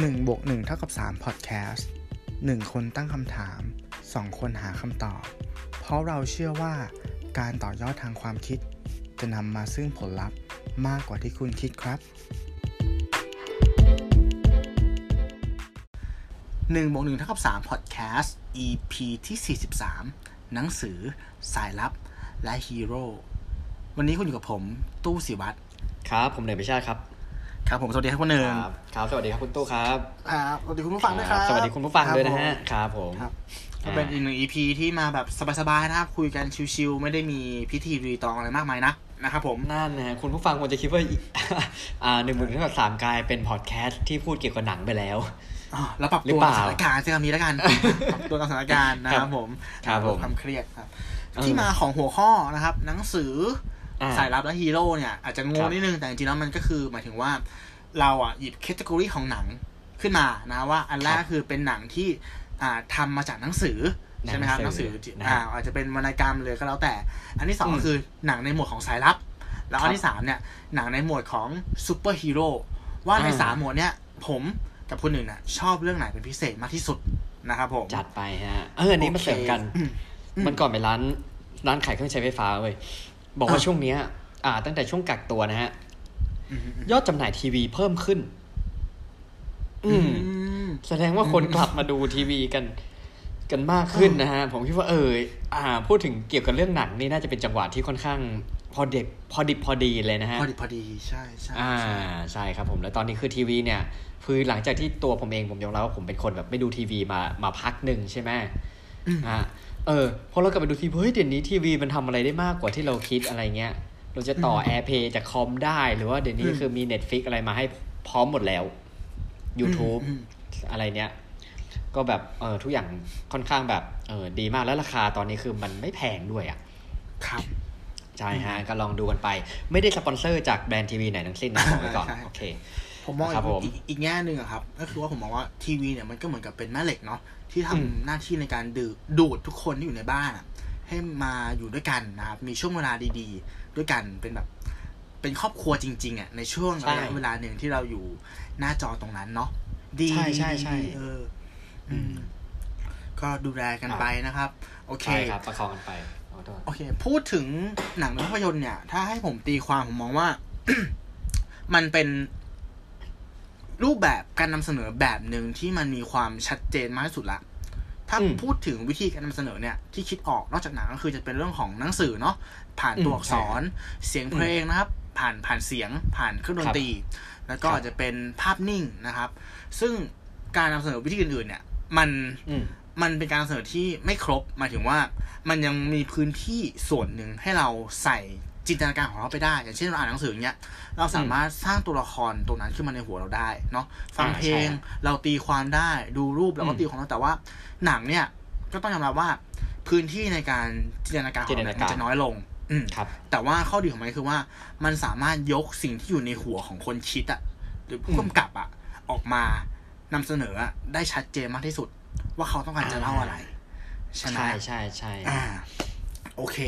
1บวก1เท่ากับ3 Podcast 1 คนตั้งคำถาม 2 คนหาคำตอบ เพราะเราเชื่อว่าการต่อยอดทางความคิด จะนำมาซึ่งผลลัพธ์มากกว่าที่คุณคิดครับ1บวก1เท่ากับ3 Podcast EP ที่ 43 หนังสือ สายลับ และฮีโร่ วันนี้คุณอยู่กับผม ตู้สิวัตรครับ ผมเหนือพิชาติครับ ครับผมสวัสดีครับคุณหนึ่งครับครับสวัสดีครับคุณตู้ครับครับสวัสดีคุณผู้ฟังด้วยครับสวัสดีคุณผู้ฟังด้วยนะฮะครับผมครับก็เป็นอีกหนึ่ง EP ที่มาแบบสบายๆนะครับคุยกันชิวๆไม่ได้มีพิธีรีตองอะไรมากมายนะนะครับผมนั่นนะฮะคุณผู้ฟังควรจะคิดว่าอ่าหนึ่งหมื่นถึงสามกลายเป็นพอดแคสต์ที่พูดเกี่ยวกับหนังไปแล้วอ๋อแล้วปรับหรือตัวเปกับล่าสถานการณ์ใช้คำนี้แล้วกันปรับตัวกับสถานการณ์นะครับผมครับผมความเครียดครับเออที่มาของหัวข้อนะครับ หนังสืออา สายลับและฮีโร่เนี่ยอาจจะงคงรับนิดนึง แต่จริงๆแล้วมันก็คือหมายถึงว่าเราอะหยิบ category ของหนังขึ้นมานะว่าอันแรกคือเป็นหนังที่อ่าทำมาจากหนังสือใช่ไหมครับหหนันังงสืสืออนะอ่าอาจจะเป็นวรรณกรรมเลยก็แล้วแต่ อันที่สองอืมก็คือหนังในหมวดของสายลับ แล้วอันที่สามครับเนี่ยหนังในหมวดของซูเปอร์ฮีโร่ว่าในอ่าสามหมวดเนี่ยผมกับคนอื่นน่ะชอบเรื่องไหนเป็นพิเศษมากที่สุดนะครับผม จัดไปฮะ เอออันนี้มาเสริมกันอืมอืมมันก่อนไปร้านร้านขายเครื่องใช้ไฟฟ้าเว้ย บอกว่าอะช่วงเนี้ย อ่า ตั้งแต่ช่วงกักตัวนะฮะอืมอืมยอดจำหน่ายทีวีเพิ่มขึ้น อืมมแสดงว่าคนกลับมาดูทีวีกัน กันมากขึ้นนะฮะ ผมคิดว่าเอออ่า พูดถึงเกี่ยวกับเรื่องหนังนี่น่าจะเป็นจังหวะที่ค่อนข้าง พอเด็กพอดิบพอดีเลยนะฮะ พอดีพอดีใช่ใช่อ่าใช่ใช่ครับผมแล้วตอนนี้คือทีวีเนี่ยคือหลังจากที่ตัวผมเองผมยอมรับว่าผมเป็นคนแบบไม่ดูทีวีมามาพักหนึ่งใช่ไหมอืมอ่า เออพอเรากลับไปดูทีวีเฮ้ยเดี๋ยวนี้ทีวีมันทำอะไรได้มากกว่าที่เราคิดอะไรเงี้ย เราจะต่อ AirPlay จากคอมได้หรือว่าเดี๋ยวนี้คือมี Netflix อะไรมาให้พร้อมหมดแล้ว YouTube อืมอะไรเนี้ย ก็แบบเออทุกอย่างค่อนข้างแบบเออดีมากแล้วราคาตอนนี้คือมันไม่แพงด้วยอะ ครับใช่ฮะก็ลองดูกันไป ไม่ได้สปอนเซอร์จากแบรนด์ทีวีไหนทั้งสิ้นนะบอกไว้ก่อนใช่โอเค ผมมองครับผมอีกอีกอีกแง่หนึ่งอะครับ ก็คือว่าผมมองว่าทีวีเนี่ยมันก็เหมือนกับเป็นแม่เหล็กเนาะที่ทำอืมหน้าที่ในการดูดดูดทุกคนที่อยู่ในบ้านอะให้มาอยู่ด้วยกันนะครับมีช่วงเวลาดีๆ ด้วยกันเป็นแบบเป็นครอบครัวจริงๆอะในช่วงใช่ระยะเวลาหนึ่งที่เราอยู่หน้าจอตรงนั้นเนาะดีใช่ใช่ดีใช่ดีเอออืมก็ดูแลกันไปนะครับ โอเคใช่ครับประคองกันไปขอโทษโอเค พูดถึงหนังภาพยนตร์เนี่ย ถ้าให้ผมตีความผมมองว่า มันเป็น รูปแบบการนำเสนอแบบหนึ่งที่มันมีความชัดเจนมากที่สุดละ ถ้าอืมพูดถึงวิธีการนำเสนอเนี่ยที่คิดออกนอกจากหนังก็คือจะเป็นเรื่องของหนังสือเนาะผ่านตัวอืมอักษรเสียงเพลงนะครับ ผ่านผ่านเสียงผ่านเครื่องดนตรี แล้วก็ครับอาจจะเป็นภาพนิ่งนะครับ ซึ่งการนำเสนอวิธีอื่นๆ เนี่ย มันอืมมันเป็นการนำเสนอที่ไม่ครบหมายถึงว่า มันยังมีพื้นที่ส่วนหนึ่งให้เราใส่ จินตนาการของเราไปได้ อย่างเช่นเราอ่านหนังสืออย่างเงี้ย เราสามารถสร้างตัวละครตัวนั้นขึ้นมาในหัวเราได้เนาะฟังอ่าเพลงใช่เราตีความได้ดูรูปเราก็อืมตีความได้แต่ว่าหนังเนี่ยก็ต้องยอมรับว่าพื้นที่ในการจินตนาการของเราเนี่ยจินตนาการมันจะน้อยลงอืมครับ แต่ว่าข้อดีของมันคือว่ามันสามารถยกสิ่งที่อยู่ในหัวของคนคิดอะหรือผู้กำกับอะออกมานำเสนออะได้ชัดเจนมากที่สุด ว่าเขาต้องการจะเล่าอะไร ใช่ไหมใช่ใช่ใช่อ่า โอเค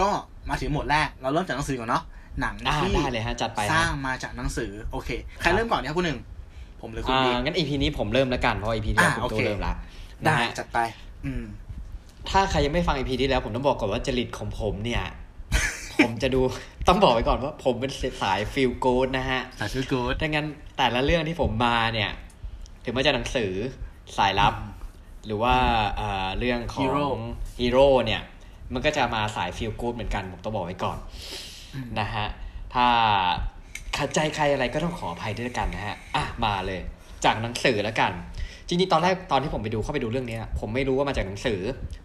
ก็มาถึงหมวดแรก เราเริ่มจากหนังสือก่อนเนาะหนังอ่าที่ได้เลยฮะจัดไปสฮะร้างมาจากหนังสือโอเคใครเริ่มก่อนเนี่ยคุณหนึ่งผมหรือคุณอ่าดีงั้นอีพีนี้ผมเริ่มแล้วกันเพราะอีพีที่แล้วอ่าผมโอตัวเคเริ่มละได้นะฮะจัดไป อืม ถ้าใครยังไม่ฟังอีพีที่แล้ว ผมต้องบอกก่อนว่าจริตของผมเนี่ย ผมจะดูต้องบอกไว้ก่อนว่า ผมเป็นสาย feel good นะฮะสาธุกูดดังนั้นแต่ละเรื่องที่ผมมาเนี่ย ถึงแม้จะหนังสือสายลับ หรือว่าเอ่อเรื่องของ Hero ฮีโร่เนี่ย มันก็จะมาสาย feel good เหมือนกันผมต้องบอกไว้ก่อนนะฮะถ้าขัดใจใครอะไรก็ต้องขออภัยด้วยกันนะฮะอะมาเลย จากหนังสือแล้วกันจริงๆตอนแรกตอนที่ผมไปดูเข้าไปดูเรื่องเนี้ยผมไม่รู้ว่ามาจากหนังสือ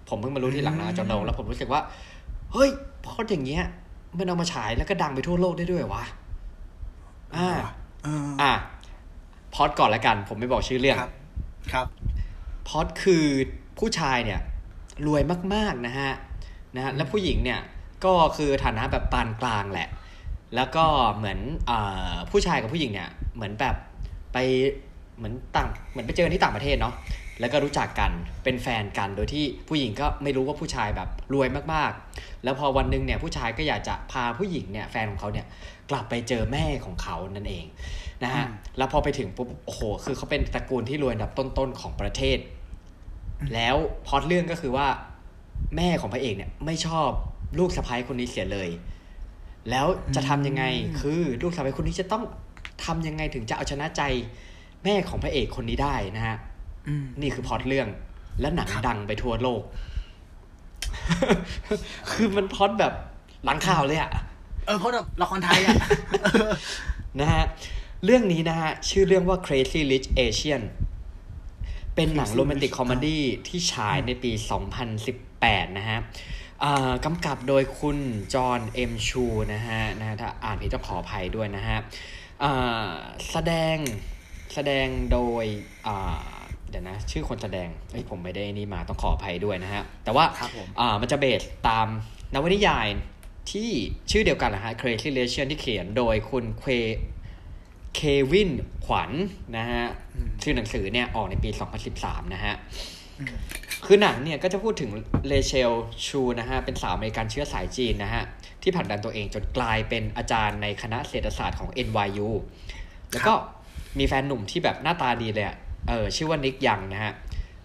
ผมเพิ่งมารู้ที่หลังนะจอนโดแล้วผมรู้สึกว่าเฮ้ยพออย่างเงี้ยมันเอามาฉายแล้วก็ดังไปทั่วโลกได้ด้วยเหรอวะอ่าเอออะพอดก่อนละกัน ผมไม่บอกชื่อเรื่องครับ ครับ พอดคือผู้ชายเนี่ย รวยมากๆนะฮะ นะฮะแล้วผู้หญิงเนี่ยก็คือฐานะแบบปานกลางแหละ แล้วก็เหมือนอ่าผู้ชายกับผู้หญิงเนี่ยเหมือนแบบไปเหมือนต่างเหมือนไปเจอที่ต่างประเทศเนาะแล้วก็รู้จักกันเป็นแฟนกันโดยที่ผู้หญิงก็ไม่รู้ว่าผู้ชายแบบรวยมากๆ แล้วพอวันหนึงเนี่ยผู้ชายก็อยากจะพาผู้หญิงเนี่ยแฟนของเขาเนี่ยกลับไปเจอแม่ของเขานั่นเองนะฮะอืมแล้วพอไปถึงปุ๊บโอ้โหคือเขาเป็นตระกูลที่รวยอันดับต้นๆของประเทศ แล้วพล็อตเรื่องก็คือว่า แม่ของพระเอกเนี่ยไม่ชอบลูกสะใภ้คนนี้เสียเลย แล้วจะทำยังไงอืมคือลูกสะใภ้คนนี้จะต้องทำยังไงถึงจะเอาชนะใจแม่ของพระเอกคนนี้ได้นะฮะอืมนี่คือพล็อตเรื่อง และหนังดังไปทั่วโลก คือมันพล็อตแบบหลังข่าวเลยอะเออเพราะแบบละครไทยอะนะฮะเรื่องนี้นะฮะ ชื่อเรื่องว่า Crazy Rich Asian เป็นหนัง Crazy โรแมนติก Rich คอมเมดี้ที่ฉายในปี 2018 นะฮะอ่ากำกับโดยคุณจอห์นเอ็มชูนะฮะนะฮะถ้าอ่านผิดต้องขออภัยด้วยนะฮะอ่าแสดงแสดงโดยอ่าเดี๋ยวนะ ชื่อคนแสดงเฮ้ยผมไม่ได้นี่มาต้องขออภัยด้วยนะฮะ แต่ว่าครับผมอ่ามันจะเบสตามนวนิยายที่ชื่อเดียวกันนะฮะ Crazy Relation ที่เขียนโดยคุณเควเควินขวัญนะฮะ ชื่อหนังสือเนี่ย ออกในปี 2013 นะฮะ คือหนังเนี่ยก็จะพูดถึงเลเชลชูนะฮะเป็นสาวอเมริกันเชื้อสายจีนนะฮะที่ผลักดันตัวเองจนกลายเป็นอาจารย์ในคณะเศรษฐศาสตร์ของ NYU แล้วก็มีแฟนหนุ่มที่แบบหน้าตาดีเลยอะเออชื่อว่านิกยังนะฮะ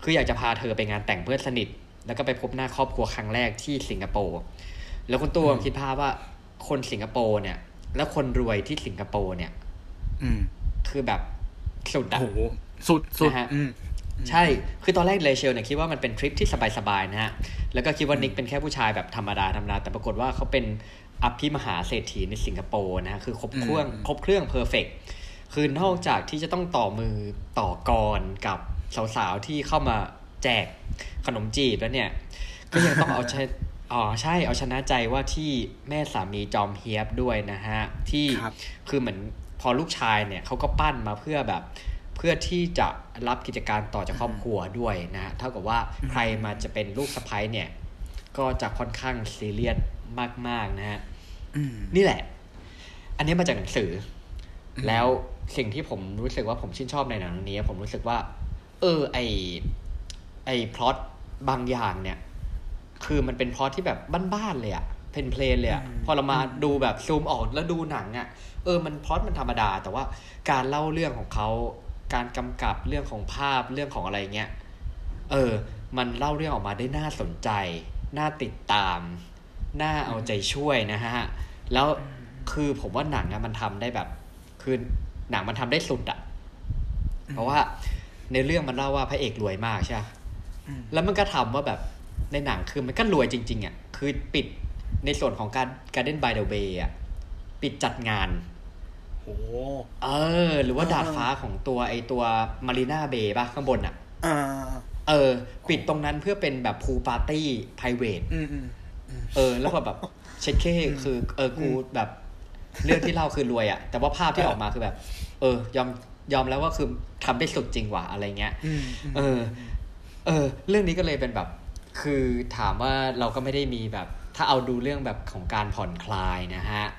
คืออยากจะพาเธอไปงานแต่งเพื่อนสนิท แล้วก็ไปพบหน้าครอบครัวครั้งแรกที่สิงคโปร์แล้วคุณตัวคิดภาพว่าคนสิงคโปร์เนี่ย แล้วคนรวยที่สิงคโปร์เนี่ย อืม คือแบบสุดโอ้อะโหสุดสุดนะฮะอืม ใช่ คือตอนแรกเลเชลเนี่ยคิดว่ามันเป็นทริปที่สบายๆนะฮะ แล้วก็คิดว่านิกเป็นแค่ผู้ชายแบบธรรมดาธรรมดา แต่ปรากฏว่าเขาเป็นอภิมหาเศรษฐีในสิงคโปร์นะฮะ คือครบเครื่องอืมครบเครื่องเพอร์เฟกคือนอกจากที่จะต้องต่อมือต่อกรกับสาวๆที่เข้ามาแจกขนมจีบแล้วเนี่ย ก็ยังต้องเอาชนะอ๋อใช่เอาชนะใจว่าที่แม่สามีจอมเฮียบด้วยนะฮะ ที่ครับคือเหมือนพอลูกชายเนี่ยเขาก็ปั้นมาเพื่อแบบ เพื่อที่จะรับกิจการต่อจากครอบครัวด้วยนะฮะเท่ากับว่าใครมาจะเป็นลูกสะใภ้เนี่ย ก็จะค่อนข้างซีเรียสมากๆนะฮะอืมนี่แหละ อันนี้มาจากหนังสืออมแล้วสิ่งที่ผมรู้สึกว่าผมชื่นชอบในหนังเรื่องนี้ ผมรู้สึกว่า เออ ไอไอพล็อตบางอย่างเนี่ย คือมันเป็นพล็อตที่แบบบ้านๆเลยอะเพนเพลนเลยอะอืมพอเรามาดูแบบซูมออกแล้วดูหนังอะเออมันพล็อตมันธรรมดา แต่ว่าการเล่าเรื่องของเขา การกำกับเรื่องของภาพเรื่องของอะไรเงี้ย เออ มันเล่าเรื่องออกมาได้น่าสนใจ น่าติดตาม น่าเอาใจช่วยนะฮะ แล้วคือผมว่าหนังอะมันทำได้แบบ คือหนังมันทำได้สุดอะเพราะว่าในเรื่องมันเล่าว่าพระเอกรวยมากใช่ปะอืมแล้วมันก็ทำว่าแบบในหนังคือมันก็รวยจริง ๆอะคือปิดในส่วนของการ Garden by the Bay อะปิดจัดงาน โอ้เออ หรือว่าเออดาดฟ้าของตัวไอตัวมารีนาเบย์ป่ะข้างบนอะอ่าเออ ปิดตรงนั้นเพื่อเป็นแบบพูปาร์ตี้ไพรเวทอืมอืมเออ แล้วก็แบบเช็ดเคคือเออกูแบบเรื่องที่เล่าคือรวยอะแต่ว่าภาพที่ออกมาคือแบบ เออ ยอมยอมแล้วว่าคือทำได้สุดจริงว่ะอะไรเงี้ยอืมเออ เออ เรื่องนี้ก็เลยเป็นแบบ คือถามว่าเราก็ไม่ได้มีแบบ ถ้าเอาดูเรื่องแบบของการผ่อนคลายนะฮะครับ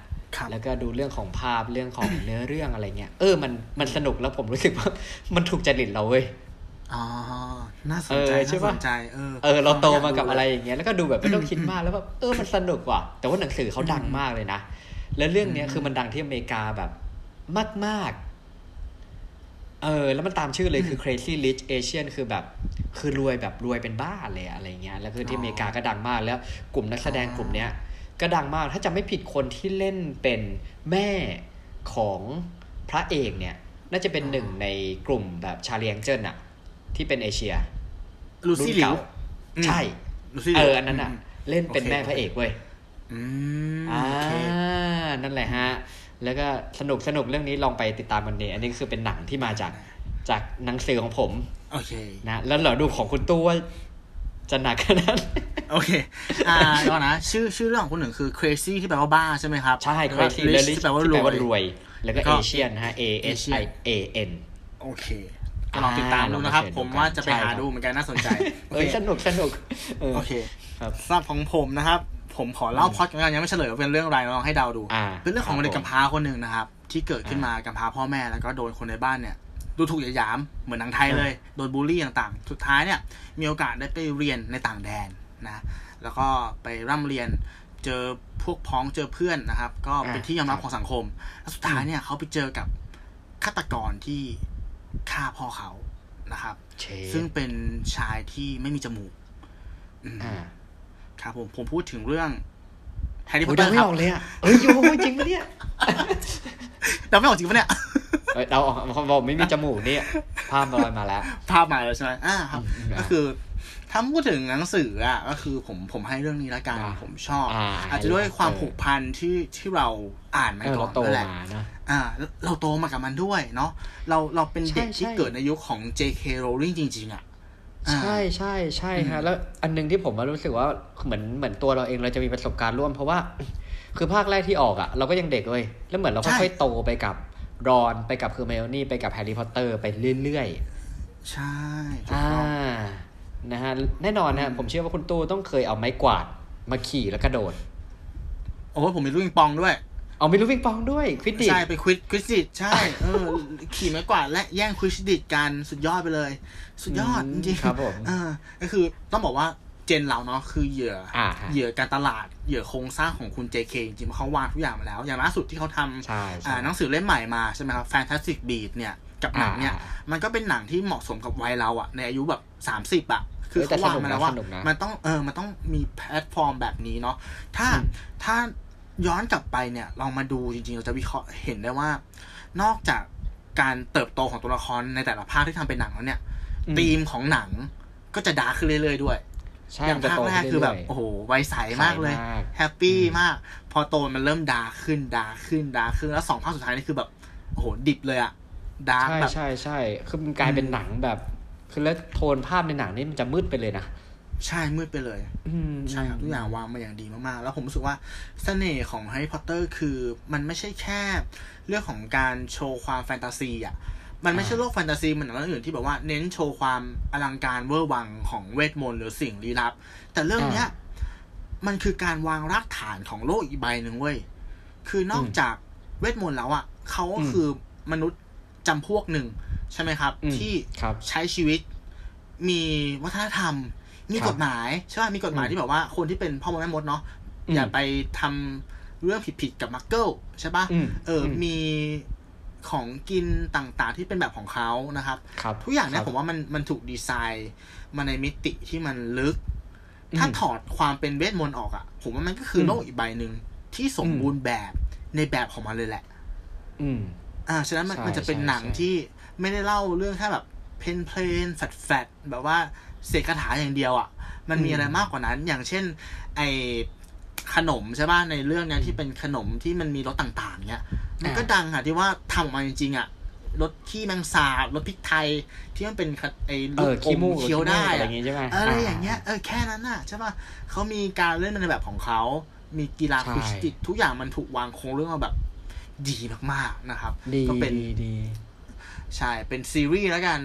แล้วก็ดูเรื่องของภาพเรื่องของเนื้อเรื่องอะไรเงี้ย เออมันมันสนุกแล้วผมรู้สึกว่ามันถูกจริตเราเว้ยอ๋อ น่าสนใจเออใช่น่าปะสนใจเออ เออ เราโตมากับอะไรอย่างเงี้ย แล้วก็ดูแบบไม่ต้องคิดมาก แล้วแบบเออ มันสนุกว่ะ แต่ว่าหนังสือเขาดังมากเลยนะ แล้วเรื่องเนี้ยคือมันดังที่อเมริกาแบบมาก ๆ เออ แล้วมันตามชื่อเลยคือ crazy rich Asian คือแบบ คือรวยแบบรวยเป็นบ้าเลยอะอะไรเงี้ย แล้วคือที่อเมริกาก็ดังมาก แล้วกลุ่มนักแสดงกลุ่มเนี้ย ก็ดังมากถ้าจะไม่ผิดคนที่เล่นเป็นแม่ของพระเอกเนี่ย น่าจะเป็นหนึ่งในกลุ่มแบบชาเลียงเจิ้นอะที่เป็นเอเชียลูซี่หลิวอืมใช่ลูซี่หเอลิวออันนั้นอะเล่นเป็นโอเคแม่พระเอกเว้ยอืมอ่าโอเคนั่นแหละฮะ แล้วก็สนุกสนุกเรื่องนี้ลองไปติดตามกันดีอันนี้คือเป็นหนังที่มาจากจากหนังสือของผม โอเค นะ แล้วเราดูของคุณตู้ว่า จะหนักขนาดไหนโอเค อ่าเดี๋ยวก่อนนะ ชื่อชื่อเรื่องของคุณหนึ่งคือ crazy ที่แปลว่าบ้าใช่ไหมครับ ใช่แล้วก็ crazy rich แล้วที่แปลว่ารที่แปลวว่ายรวย แล้วก็แล้วก็เอเชียนนะฮะ A S I A N โอเคก็ลองติดตามดูนะครับอ่าลองไปเสิร์ชผมว่าจะไปดูกันหาใช่ครับดูเหมือนกันน่าสนใจเอ้ยสนุกสนุกเออโอเคครับสำหรับของผมนะครับ ผมขอเล่าพล็อดกันยังไม่เฉลยว่าเป็นเรื่องอะไรลองให้เดาดูอ่าเป็นเรื่องของครับเด็กผมกำพร้าคนหนึ่งนะครับ ที่เกิดขึ้นมากำพร้าพ่อแม่แล้วก็โดนคนในบ้านเนี่ย ดูถูกเหยียดหยามเหมือนหนังไทยเลย โดนบูลลี่ต่างๆ สุดท้ายเนี่ย มีโอกาสได้ไปเรียนในต่างแดนนะ แล้วก็ไปร่ำเรียนเจอพวกพ้องเจอเพื่อนนะครับ ก็เป็นที่ยอมรับของสังคมแล้วสุดท้ายเนี่ยเขาไปเจอกับฆาตกรที่ฆ่าพ่อเขานะครับใช่ซึ่งเป็นชายที่ไม่มีจมูกอืมอ่าครับผมผมพูดถึงเรื่องแฮร์รี่พอโอ้ยเตอเดาร์ไม่ออกเลยอะเอ้ยโยจริงปะเนี่ยเดาไม่ออกจริงปะเนี่ย เอ้ยเดาออกเขาบอกไม่มีจมูกนี่ภาพลอยมาแล้ว ภาพมาแล้วใช่ไหมอ่าครับอืมก็คือถ้าพูดถึงหนังสืออะก็คือผมผมให้เรื่องนี้ละกันอ่าผมชอบอ่าอาจจะด้วยความเออผูกพันที่ที่เราอ่านมาเออก่อเรานโตนั่นแหละมานะอ่า เราโตมากับมันด้วยเนาะเราเราเป็นเด็กใช่ที่ใช่เกิดในยุคของ J.K. Rowling จริง ๆ อะอ่าใช่ใช่ใช่อืมฮะแล้วอันหนึงที่ผมมารู้สึกว่าเหมือนเหมือนตัวเราเองเราจะมีประสบการณ์ร่วมเพราะว่า คือภาคแรกที่ออกอะ เราก็ยังเด็กเลยแล้วเหมือนเราค่อยๆโตไปกับ รอนไปกับเฮอร์ไมโอนี่ไปกับแฮร์รี่พอตเตอร์ ไปเรื่อยใช่ถูๆกอ่าต้องนะฮะแน่นอนนะผมเชื่อว่าคุณตู้ต้องเคยเอาไม้กวาดมาขี่แล้วกระโดด โอ้ยผมมีลูกปิงปองด้วย เอาไม่รู้วิ่งปองด้วยควิดดิใช่ไปควิดควิดดิดใช่เออขี่ไม้กวาดและแย่งควิดดิดกันสุดยอดไปเลย สุดยอดจริงๆครับผมเออก็คือต้องบอกว่า เจนเราเนาะคือเหยื่ออาฮะเหยื่อการตลาดเหยื่อโครงสร้างของคุณ JK จริงๆเขาวางทุกอย่างมาแล้ว อย่างล่าสุดที่เขาทำใช่ใช่อ่าหนังสือเล่มใหม่มาใช่ไหมครับ Fantastic Beast เนี่ยกับหนังเนี่ยอ่ามันก็เป็นหนังที่เหมาะสมกับวัยเราอะในอายุแบบสามสิบอะคือเฮ้ยแต่เขาวางมาแล้วว่าสนุกนะมันต้องเออมันต้องมีแพลตฟอร์มแบบนี้เนาะถ้าอืมถ้าย้อนกลับไปเนี่ยลองมาดูจริงๆ เราจะวิเคราะห์เห็นได้ว่า นอกจากการเติบโตของตัวละครในแต่ละภาคที่ทำเป็นหนังแล้วเนี่ยอืมธีมของหนังก็จะ dark ขึ้นเรื่อยๆด้วยใช่ อย่างมันจะโตขึ้นเรื่อยๆภาคแรกคือแบบโอ้โหวัยใสมากเลยใสมาก happy อืมมาก พอโตมันเริ่ม dark ขึ้น dark ขึ้น dark ขึ้นแล้วสองภาคสุดท้ายนี่คือแบบ โอ้โห ดิบเลยอะdark ใช่แบบใช่ใช่คือมันกลายเป็นหนังแบบ คือแล้วโทนภาพในหนังนี่มันจะมืดไปเลยนะใช่มืดไปเลยอืมใช่ครับทุกอย่างวางมาอย่างดีมากๆ แล้วผมรู้สึกว่าเสน่ห์ของแฮร์รี่พอตเตอร์คือมันไม่ใช่แค่ เรื่องของการโชว์ความแฟนตาซีอะ มันไม่ใช่โลกแฟนตาซีเหมือนหนังเรื่องอื่นที่แบบว่าเน้นโชว์ความอลังการเวอร์วังของเวทมนต์หรือสิ่งลี้ลับ แต่เรื่องเนี้ย มันคือการวางรากฐานของโลกอีกใบหนึ่งเว้ย คือนอกจากเวทมนต์แล้วอะเขาก็คือมนุษย์จำพวกหนึ่งใช่ไหมครับอืมที่ครับใช้ชีวิต มีวัฒนธรรม มีครับกฎหมายใช่ไหมมีกฎหมายอืมที่แบบว่าคนที่เป็นพ่อมดแม่มดเนาะอืมอย่าไปทำเรื่องผิดๆกับมักเกิลใช่ปะอืมเอออมมี ของกินต่างๆ ที่เป็นแบบของเขานะครับครับทุกอย่างเนี่คยรับผมว่ามันมันถูกดีไซน์มาในมิติที่มันลึกอืมถ้าถอดความเป็นเวทมนต์ออกอะผมว่ามันก็คืออมโลกอีกใบหนึ่งที่สมบูรณ์แบบในแบบของมันเลยแหละ อืม อ่าฉะนั้นมันใช่มันจะเป็นใช่หนังใช่ที่ไม่ได้เล่าเรื่องแค่แบบเพลนเพลนแฟดแฟดแบบว่าเสกคาถาอย่างเดียวอะ่ะ มันมีอะไรมากกว่านั้น อย่างเช่น ไอ ขนมใช่ป่ะในเรื่องเนี้ยที่เป็นขนมที่มันมีรสต่างๆเนี้ย มันก็ดังอะที่ว่าทำออกมาจริงๆอะรสขี้แมงสาบรสพริกไทยที่มันเป็นขะไอ้เอลูกออขี้มมูกเคี้ยวได้อะไรออะย่างงี้ใช่ไหมอะไรอย่างเงี้ยเออแค่นั้นน่ะใช่ป่ะเขามีการเล่นในแบบของเขามีกีฬาใช่คุชติกทุกอย่างมันถูกวางโครงเรื่องมาแบบดีมากๆนะครับดีก็เป็นดีดีใช่เป็นซีรีส์แล้วกัน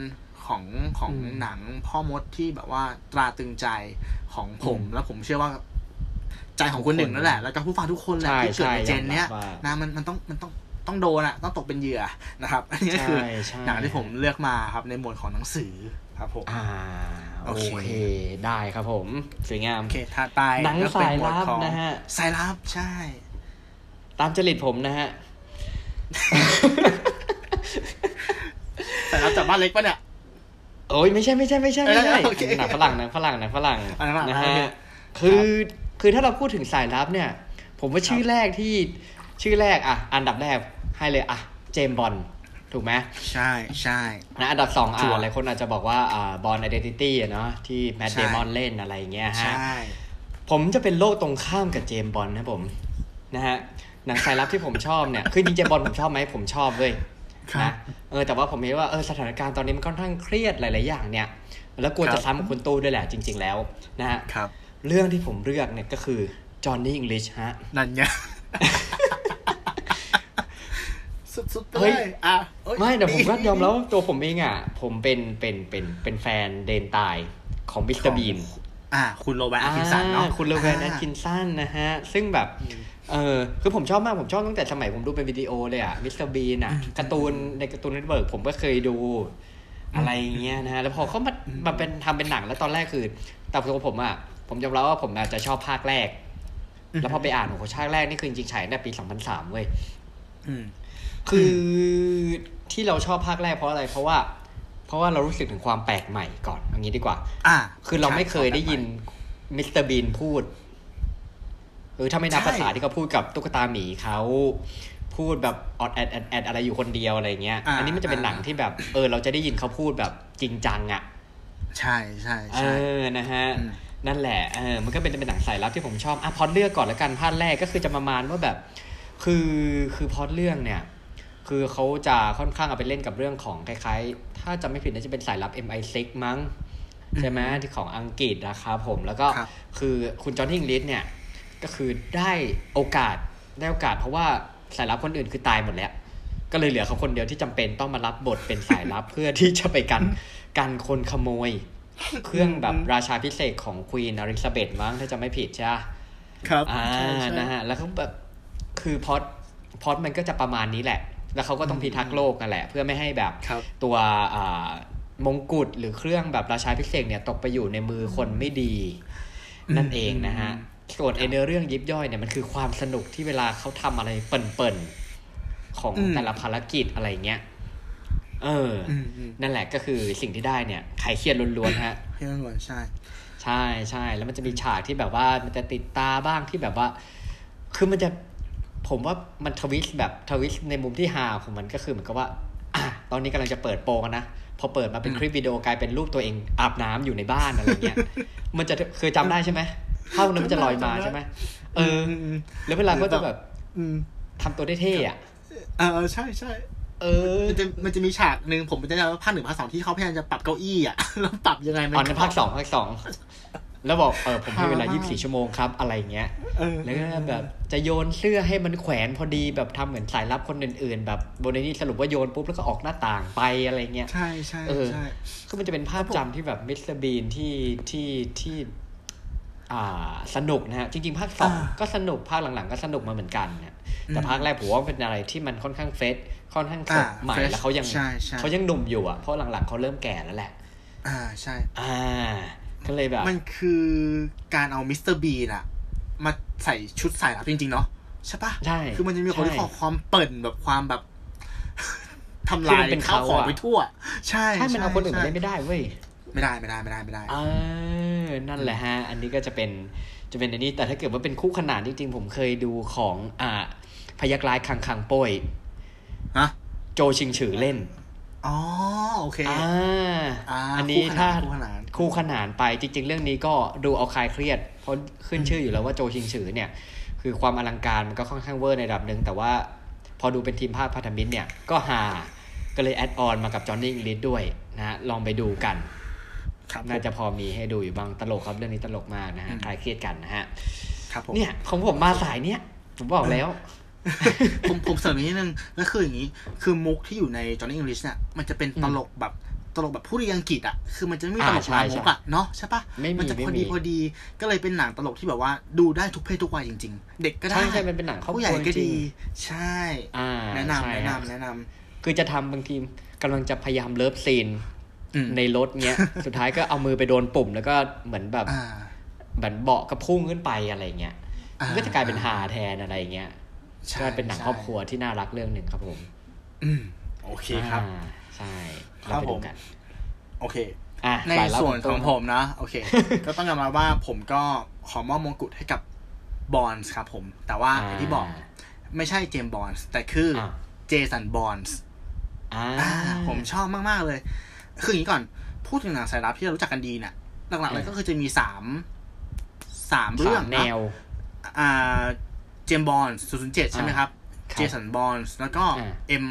ของของอืมหนังพ่อมดที่แบบว่าตราตรึงใจของผมอืมแล้วผมเชื่อว่า ใจของคนหนึ่งนั่นแหละ แล้วก็ผู้ฟังทุกคนแหละใช่ที่เกิดในใช่เจนเนี้ยยอมรับว่านะมันมันต้องมันต้องต้องโดนอะต้องตกเป็นเหยื่อนะครับอันนี้ก็คือใช่ใช่หนังที่ผมเลือกมาครับในหมวดของหนังสือครับผมอ่าโอโอเคเค ได้ครับผมสวยงามโอเคทาตายหนังก็เป็สายลับหมวดของนะฮะสายลับใช่ ตามจริตผมนะฮะสายลับจากบ้านเล็กปะเนี่ยโอ้ยไม่ใช่ไม่ใช่ไม่ใช่ไม่ใช่เออโอเคหนังฝรั่งหนังฝรั่งหนังฝรั่งอะหนังฝรั่งนะโอฮะเคคือ คือถ้าเราพูดถึงสายลับเนี่ย ผมว่าชื่อแรกที่ชื่อแรกอะ อันดับแรกให้เลยอะ เจมส์บอนด์ถูกไหมใช่ใช่นะอันดับสองชัอะวร์หลายคนอาจจะบอกว่าอ่า Bourne Identity เนาะที่แมตต์เดมอนใช่เล่นอะไรอย่างเงี้ยใชฮะผมจะเป็นโลกตรงข้ามกับเจมส์บอนด์นะผมนะฮะหนังสายลับที่ผมชอบเนี่ยคือจริงๆเจมส์บอนด์ผมชอบไหมผมชอบเว้ยครับนะเออแต่ว่าผมเห็นว่าเออสถานการณ์ตอนนี้มันค่อนข้างเครียดหลาย ๆ อย่างเนี่ย แล้วกลัวจะซ้ำครับกับคุณตู้ด้วยแหละจริง ๆ แล้วนะฮะครับ เรื่องที่ผมเลือกเนี่ยก็คือ Johnny English ฮะ นั่นไงสุดๆไปเฮ้เลยยอะเอ้ยไม่แต่ผมก็ยอมแล้วว่าตัวผมเองอะ ผมเป็นเป็นเป็นเป็นแฟนเดนตายของมิสเตอร์บีนอะคุณโรแบร์ตแอตคินสันเนาะอ่าคุณโรแวนแอตคินสันนะฮะ ซึ่งแบบ เออคือผมชอบมาก ผมชอบตั้งแต่สมัยผมดูเป็นวิดีโอเลยอะมิสเตอร์บีนอะการ์ตูนใน Cartoon Network ผมก็เคยดูอะไรเงี้ยนะฮะแล้วพอเขามามาเป็นทำเป็นหนังแล้วตอนแรกคือแต่ตัวผมอะ ผมยอมรับว่าผมอาจจะชอบภาคแรก แล้วพอไปอ่านโอ้โหภาคแรกนี่คือจริงๆฉายในปีสองพันสามเว้ยอืมคือที่เราชอบภาคแรกเพราะอะไร เพราะว่า เพราะว่าเรารู้สึกถึงความแปลกใหม่ก่อนอย่างนี้ดีกว่า อ่า คือเราไม่เคยได้ยินมิสเตอร์บีนพูดเออถ้าไม่นับภาษาที่เขาพูดกับตุ๊กตาหมีเขาพูดแบบออดแอดแอดแอดอะไรอยู่คนเดียวอะไรเงี้ย อันนี้มันจะเป็นหนังที่แบบ เออ เราจะได้ยินเขาพูดแบบจริงจังอะ ใช่ใช่เอใช่อนะฮะอืม นั่นแหละเออมันก็เป็นเป็นหนังสายลับที่ผมชอบอะพอดเลือกก่อนแล้วกันภาคแรกก็คือจะประมาณว่าแบบ คือคือพอดเรื่องเนี่ย คือเขาจะค่อนข้างเอาไปเล่นกับเรื่องของคล้ายๆ ถ้าจำไม่ผิดน่าจะเป็นสายลับ MI6 มั้งใช่ไหมที่ของอังกฤษนะครับผมแล้วก็ครับคือคุณจอห์นนี่อิงลิสเนี่ยก็คือได้โอกาสได้โอกาส เพราะว่าสายลับคนอื่นคือตายหมดแล้ว ก็เลยเหลือเขาคนเดียวที่จำเป็นต้องมารับบทเป็นสายลับเพื่อที่จะไปกันกันคนขโมย เครื่องแบบราชาพิเศษของควีนอลิซาเบธมั้งถ้าจะไม่ผิดใช่ปะครับอ่าใช่ใช่นะฮะแล้วเขาแบบคือพอดพอดมันก็จะประมาณนี้แหละ แล้วเขาก็ต้องพิทักษ์โลกกันแหละ เพื่อไม่ให้แบบครับตัวอ่ามงกุฎหรือเครื่องแบบราชาภิเษกเนี่ยตกไปอยู่ในมือคนไม่ดี นั่นเองนะฮะส่วนไอเนื้อเรื่องยิบย่อยเนี่ยมันคือความสนุกที่เวลาเขาทำอะไรเปิ่นๆของอืมแต่ละภารกิจอะไรเงี้ย เอออืมอืมนั่นแหละก็คือสิ่งที่ได้เนี่ยคลายเครียดล้วนๆฮะพี่ตำรวจใช่ ใช่ใช่แล้วมันจะมีฉากที่แบบว่ามันจะติดตาบ้างที่แบบว่า คือมันจะผมว่ามัน twist แบบ twist ในมุมที่ฮาของมันก็คือเหมือนกับว่าอะตอนนี้กำลังจะเปิดโปงอะนะพอเปิดมาเป็นอืมคลิปวิดีโอกลายเป็นรูปตัวเองอาบน้ำอยู่ในบ้านอะไรเงี้ย มันจะเคยจำได้ใช่ไหมภาพนั้นมันจะลอยมาใช่ไหมเอออมแล้วเวลาก็จะแบบอืมทำตัวได้เท่อะเออใช่ใช่ เออมันจะมันจะมีฉากหนึ่งผมจะจำว่าภาคหนึ่งภาคสองที่เขาพยายามจะปรับเก้าอี้อะแล้วปรับยังไงมัอ๋อในภาคสองภาคสองแล้วบอกเออผมมีเวลาฮา24 ชั่วโมงครับ อะไรเงี้ยเออแล้วก็แบบจะโยนเสื้อให้มันแขวนพอดีแบบทำเหมือนสายลับคนอื่นๆ แบบบนในนี้สรุปว่าโยนปุ๊บแล้วก็ออกหน้าต่างไปอะไรเงี้ย ใช่ใช่เออใช่คือมันจะเป็นภาพจำที่แบบมิสเตอร์บีนที่ที่ที่ อ่าสนุกนะฮะ จริง ๆ ภาคสองก็สนุกภาคหลังๆ ก็สนุกมาเหมือนกันเนี่ยแต่ภาคแรกผมว่าเป็นอะไรที่มันค่อนข้าง fresh ค่อนข้างสดใหม่ fresh แล้วเขายังใช่ใช่เขายังหนุ่มอยู่อะเพราะหลังๆเขาเริ่มแก่แล้วแหละ อ่าใช่ อ่าก็เลยแบบ มันคือการเอามิสเตอร์บีนอะมาใส่ชุดสายลับจริงๆเนาะใช่ปะใช่คือมันจะมีคนที่ใช่ขอความเปิ่นแบบความแบบทำคือลามัยนเป็นข้าวเขาของอะไปทั่ว ใช่ใช่มันเอาคนอื่นมาใช่เล่นไม่ได้เว้ยไม่ได้ไม่ได้ไม่ได้ไม่ได้เออนั่นแหละฮะ อันนี้ก็จะเป็นจะเป็นอันนี้แต่ถ้าเกิดว่าเป็นคู่ขนานจริงๆผมเคยดูของอ่าพยักร้ายคังคังโป้ย ฮะโจชิงฉือเล่นอ๋อโอเคอ่าอ่าอันนี้คู่ขนานถ้าคู่ขนานคู่ขนานไปจริง ๆ เรื่องนี้ก็ดูเอาคลายเครียด เพราะขึ้นชื่ออยู่แล้วว่าโจชิงฉือเนี่ย คือความอลังการมันก็ค่อนข้างเวอร์ในระดับหนึ่งแต่ว่าพอดูเป็นทีมภาคพันธมิตรเนี่ยก็ฮาก็เลยแอดออนมากับจอห์นนี่อิงลิสด้วยนะฮะลองไปดูกันครับผมน่าจะพอมีให้ดูอยู่บ้างตลกครับเรื่องนี้ตลกมากนะฮะอืมคลายเครียดกันนะฮะครับผมเนี่ยของผมมาสายเนี้ยผมบอกแล้ว ผมผมเสริมอีกนิดนึงแล้วคืออย่างนี้ คือมุกที่อยู่ใน Johnny English เนี่ยมันจะเป็นตลกแบบตลกแบบผู้เรียนอังกฤษอะ คือมันจะไม่มีตลกอ่าใช่ลามกอะเนาะใช่ปะไม่มีมันจะพอไม่ดีมีพอดี ก็เลยเป็นหนังตลกที่แบบว่า ดูได้ทุกเพศทุกวัยจริง ๆ เด็กก็ได้ ใช่ใช่มันเป็นหนังครอบครัวผู้ใหญ่ก็ดีจริงใช่อ่าแนะนำใช่แนะฮะนำแนะนำคือจะทำบางทีกำลังจะพยายาม love scene อืมในรถเนี้ย สุดท้ายก็เอามือไปโดนปุ่ม แล้วก็เหมือนแบบอ่าเหมือนเบาะก็พุ่งขึ้นไปอะไรเงี้ยอ่ามัมันก็จะกลายเป็นฮาแทนอะไรเงี้ยใช่ ก็เป็นหนังครอบครัวที่น่ารักเรื่องหนึ่งครับผมอืมโอเคครับอ่าใช่ครัเราไปดูกัน โอเคอะในสายลับส่วนของตู้ผมนะ โอเค ก็ต้องยอมรับว่าผมก็ขอมอบมงกุฎให้กับบอร์นครับผม แต่ว่าอย่างที่บอก ไม่ใช่เจมส์บอนด์แต่คืออาเจสันบอร์นอ่าอ่าผมชอบมาก ๆ เลย คืออย่างนี้ก่อน พูดถึงหนังสายลับที่เรารู้จักกันดีเนี่ยหลักๆเลยก็คือจะมีสามสามเรื่องสามแนว อ่า เจมส์บอนด์ศูนย์เจ็ดใช่ไหมครับครับเจสันบอร์นแล้วก็อ่าเอ็ม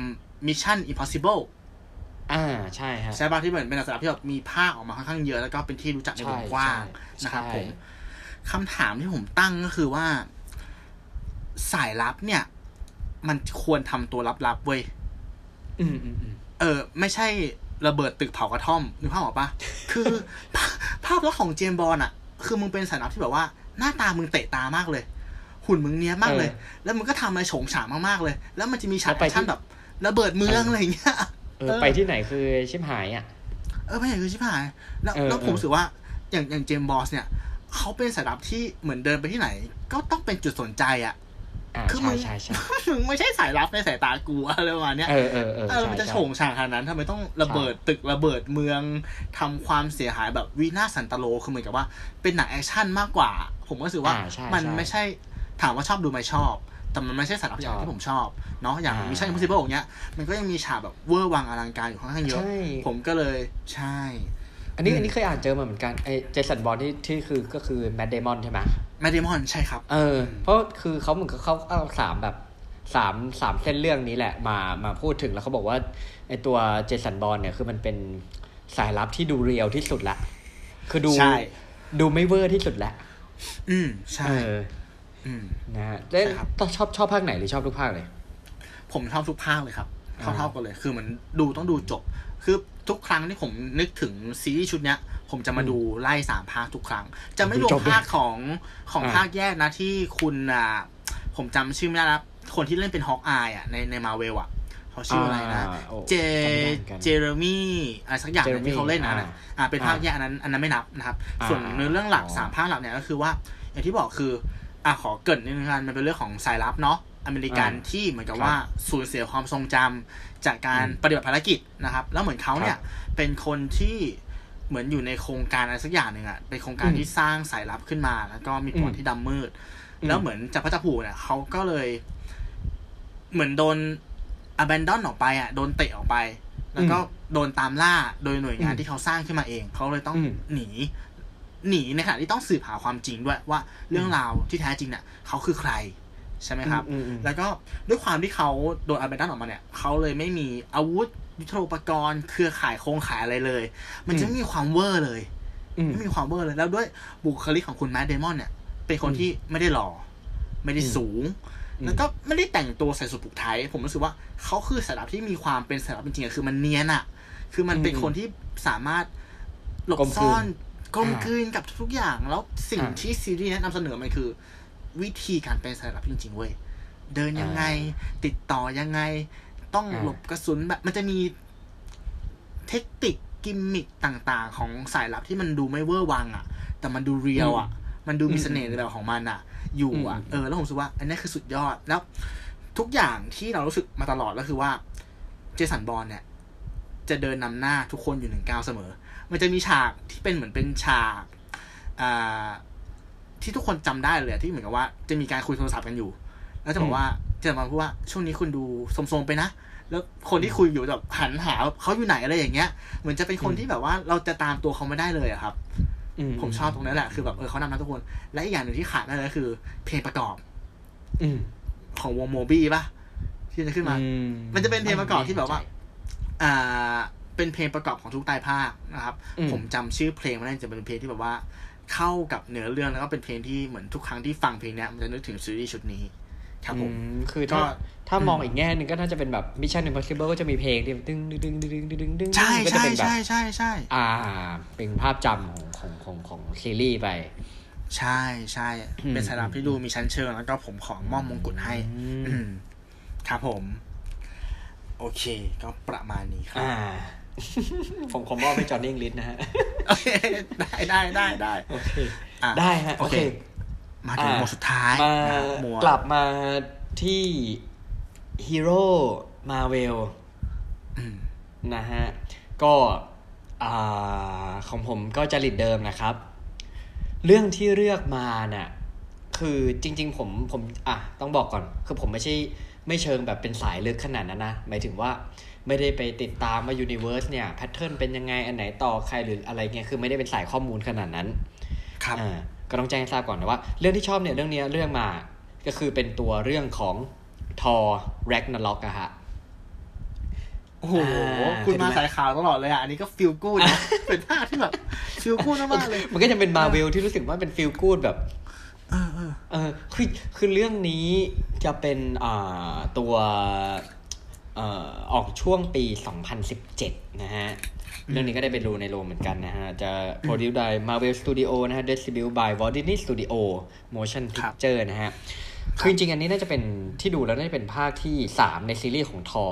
Mission Impossible อ่าใช่ฮะใช่ป่ะที่เหมือนเป็นหนังสายลับที่แบบมีภาคออกมาค่อนข้างเยอะแล้วก็เป็นที่รู้จักในวงกว้างใช่นะครับใช่ผมคำถามที่ผมตั้งก็คือว่า สายลับเนี่ย มันควรทำตัวลับๆเว้ยอืมอืมอืมเออ ไม่ใช่ระเบิดตึกเผากระท่อมนึกภาพออกปะคือภาพภาพลักษณ์ของเจมส์บอนด์อะคือมึงเป็นสายลับที่แบบว่า หน้าตามึงเตะตามากเลย หุ่นหุ่นมึงเนี้ยมากเลยเออแล้วมึงก็ทำอะไรโฉงฉางมากๆเลย แล้วมันจะมีฉากแล้วไปแอคชั่นที่แบบระเบิดเมืองอะไรอย่างเงี้ยเออไปที่ไหนคือชิบหายอะ เออไม่ใช่คือชิบหาย แล้วเออแล้วผมเออรู้สึกว่าอย่างอย่างเจมส์บอนด์เนี่ยเขาเป็นสายลับที่เหมือนเดินไปที่ไหน ก็ต้องเป็นจุดสนใจอะอ่าคือมึใช่งใช่ใช่มึงไม่ใช่สายลับในสายตากูอะไรประมาณเนี้ยเออเออเออเออใช่มันจะใช่โฉงฉางขนาดนั้นทำไมต้องระเบิดตึกระเบิดเมืองทำความเสียหายแบบวินาศสันตโลคือเหมือนกับว่าเป็นหนังแอคชั่นมากกว่า ผมก็รู้สึกว่าอ่าใช่มันใช่ไม่ใช่ ถามว่าชอบดูไหมชอบ แต่มันไม่ใช่สายลับอย่างชอบที่ผมชอบเนาะอย่างอ่า Mission Impossible อย่างเงี้ยมันก็ยังมีฉากแบบเวอร์วังอลังการอยู่ค่อนข้างเยอะใช่ผมก็เลยใช่ อันนี้อืมอันนี้เคยอ่านเจอมาเหมือนกันไอ้เจสันบอร์นที่ที่คือก็คือแมตต์ เดมอนใช่ไหมแมตต์ เดมอนใช่ครับ เออ เพราะคือเขาเหมือนกับเขาเอาสามแบบสามสามเส้นเรื่องนี้แหละมามาพูดถึงแล้วเขาบอกว่าไอ้ตัวเจสันบอร์นเนี่ยคือมันเป็นสายลับที่ดู real ที่สุดละ คือดูใช่ดูไม่เวอร์ที่สุดละ อืมใช่เอออืม นะฮะแล้วใช่ครับต้องชอบชอบภาคไหนหรือชอบทุกภาคเลย ผมชอบทุกภาคเลยครับอ่าเท่าๆกันเลย คือมันดูต้องดูจบ คือทุกครั้งที่ผมนึกถึงซีรีส์ชุดเนี้ย ผมจะมาดูไล่สามภาคทุกครั้ง จะไม่รวมจบเลยภาคของของอ่าภาคแยกนะที่คุณอ่าผมจำชื่อไม่ได้แล้วคนที่เล่นเป็นฮอว์กอายอะในในมาร์เวลอะเขาชื่ออะไรนะาโอ้เจจำไม่ได้เหมือนกันเจเรมี่อะไรสักอย่างหนึ่ง Jeremy ที่เขาเล่นนะอ่าอ่าเป็นภาคอ่าแยกอันนั้นอันนั้นไม่นับนะครับอ่าส่วนเนื้อเรื่องหลักอ๋อสามภาคหลักเนี่ยก็คือว่า อย่างที่บอกคือ อะขอเกรินนิดนึงกันมันเป็นเรื่องของสายลับเนาะอเมริกันอ่าที่เหมือนกับครับว่าสูญเสียความทรงจำจากการอืมปฏิบัติภารกิจนะครับ แล้วเหมือนเขาเนี่ยครับเป็นคนที่เหมือนอยู่ในโครงการอะไรสักอย่างหนึ่งอะเป็นโครงการอืมที่สร้างสายลับขึ้นมา แล้วก็มีประวัอืติมที่ดำมืดอืมแล้วเหมือนจากพระเจ้าผูเนี่ยเขาก็เลย เหมือนโดน abandon ออกไปอะโดนเตะออกไป แล้วก็โดนตามล่าโดยหน่วยงานอืมที่เขาสร้างขึ้นมาเอง เขาเลยต้องอืมหนี หนีในขณะที่ต้องสืบหาความจริงด้วยว่าเรื่องราวที่แท้จริงเนี่ยเขาคือใครใช่ไหมครับอืมอืมแล้วก็ด้วยความที่เขาโดน abandon ออกมาเนี่ยเขาเลยไม่มีอาวุธยุทโธปกรณ์ เครือข่ายโครงข่ายอะไรเลย มันจะไม่มีความเวอร์เลยอืมไม่มีความเวอร์เลย แล้วด้วยบุคลิกของคุณแมดเดมอนเนี่ย เป็นคนอืมที่ไม่ได้หล่อ ไม่ได้อืมสูงอืมแล้วก็ไม่ได้แต่งตัวใส่สุดผูกไทย ผมรู้สึกว่าเขาคือสายลับที่มีความเป็นสายลับจริงๆอะคือมันเนียนอะคือมันเป็นอืมคนที่สามารถหลบกลมกลืนซ่อน กลมอ่ากลืนกับทุกๆอย่างแล้วสิ่งอ่าที่ซีรีส์เนี้นำเสนอมันคือ วิธีการเป็นสายลับจริง ๆ เว้ย เดินยังไง ติดต่อยังไง ต้องอ่าหลบกระสุนแบบ มันจะมีเทคนิคกิมมิคต่าง ๆ ของสายลับที่มันดูไม่เวอร์วังอะแต่มันดู real อะมันดูมีเสน่ห์ในแบบของมันอะอยู่อะอืมเออแล้วผมรู้สึกว่า อันนี้คือสุดยอดแล้ว ทุกอย่างที่เรารู้สึกมาตลอดก็คือว่า เจสันบอร์นเนี่ย จะเดินนำหน้าทุกคนอยู่หนึ่งก้าวเสมอ มันจะมีฉากที่เป็นเหมือนเป็นฉากอ่าที่ทุกคนจำได้เลยอะที่เหมือนกับว่าจะมีการคุยโทรศัพท์กันอยู่ แล้วจะบอกว่าเจสันบอร์นพูดว่าช่วงนี้คุณดูสมๆไปนะแล้วคนที่คุยอยู่แบบหันหาว่าเขาอยู่ไหนอะไรอย่างเงี้ยเหมือนจะเป็นคนอืมที่แบบว่าเราจะตามตัวเขาไม่ได้เลยอะครับอืผมชอบตรงนั้นแหละคือแบบเออเขานำหน้าทุกคน และอีกอย่างหนึ่งที่ขาดไม่ได้เลยก็คือ เพลงประกอบ อืมของวงโมบี้ป่ะที่จะขึ้นมาอืมันจะเป็นเพลงประกอบที่แบบว่า อ่า เป็นเพลงประกอบของทุกตายภาคนะครับ ผมจำชื่อเพลงไม่ได้จะเป็นเพลงที่แบบว่า เข้ากับเนื้อเรื่องแล้วก็เป็นเพลงที่เหมือนทุกครั้งที่ฟังเพลงนี้มันจะนึกถึงซีรีส์ชุดนี้ครับผมคือถ้าถ้ามองอีกแง่หนึ่งก็น่าจะเป็นแบบ Mission Impossible ก็จะมีเพลงที่ดึงดึงดึงดึงดึงดึงดึงใช่ใช่ใช่ใช่ใช่อ่า เป็นภาพจำของของของของซีรีส์ไป ใช่ใช่เป็นสถานที่ดูมีชั้นเชิงแล้วก็ผมขอมอบมงกุฎให้ครับผม โอเค ก็ประมาณนี้ครับ ผมขอมอบให้จอห์นนี่อิงลิชนะฮะโอเคได้ได้ได้ได้โอเคอะได้ฮะโอเคเค มาถึงอะหมวดสุดท้ายมานะครับหมวดกลับมาที่ฮีโร่มาร์เวลอืมนะฮะ ก็อ่าของผมก็จริตเดิมนะครับ เรื่องที่เลือกมาเนี่ยคือจริง ๆ ผมผมอะต้องบอกก่อน คือผมไม่ใช่ไม่เชิงแบบเป็นสายลึกขนาดนั้นนะ หมายถึงว่า ไม่ได้ไปติดตามว่ายูนิเว r ร์สเนี่ย pattern เป็นยังไงอันไหนต่อใครหรืออะไรเงี้ยคือไม่ได้เป็นสายข้อมูลขนาดนั้นครับอ่าก็ต้องแจ้งให้ทราบก่อนนะว่า เรื่องที่ชอบเนี่ยเรื่องเนี้ยเรื่องมาก็คือเป็นตัวเรื่องของทอแร็กนาล็อกอะฮะโอ้โหอ่าคุณมาเห็นไหมสายขาวตลอดเลยอะ อันนี้ก็ฟิลกูดนะ เป็นภาคที่แบบฟิลกูดมากๆเลย มันก็จะเป็นมาเวลที่รู้สึกว่าเป็นฟิลกูดแบบ เออเออเออคือ คือเรื่องนี้จะเป็น อ่า ตัวเอ่อออกช่วงปี 2017 นะฮะ เรื่องนี้ก็ได้ไปดูในโรงเหมือนกันนะฮะ จะ produce by Marvel Studio นะฮะ distribute by Walt Disney Studio Motion ครับ Picture นะฮะ คือจริงๆ อันนี้น่าจะเป็นที่ดูแล้วน่าจะเป็นภาคที่สามในซีรีส์ของทอ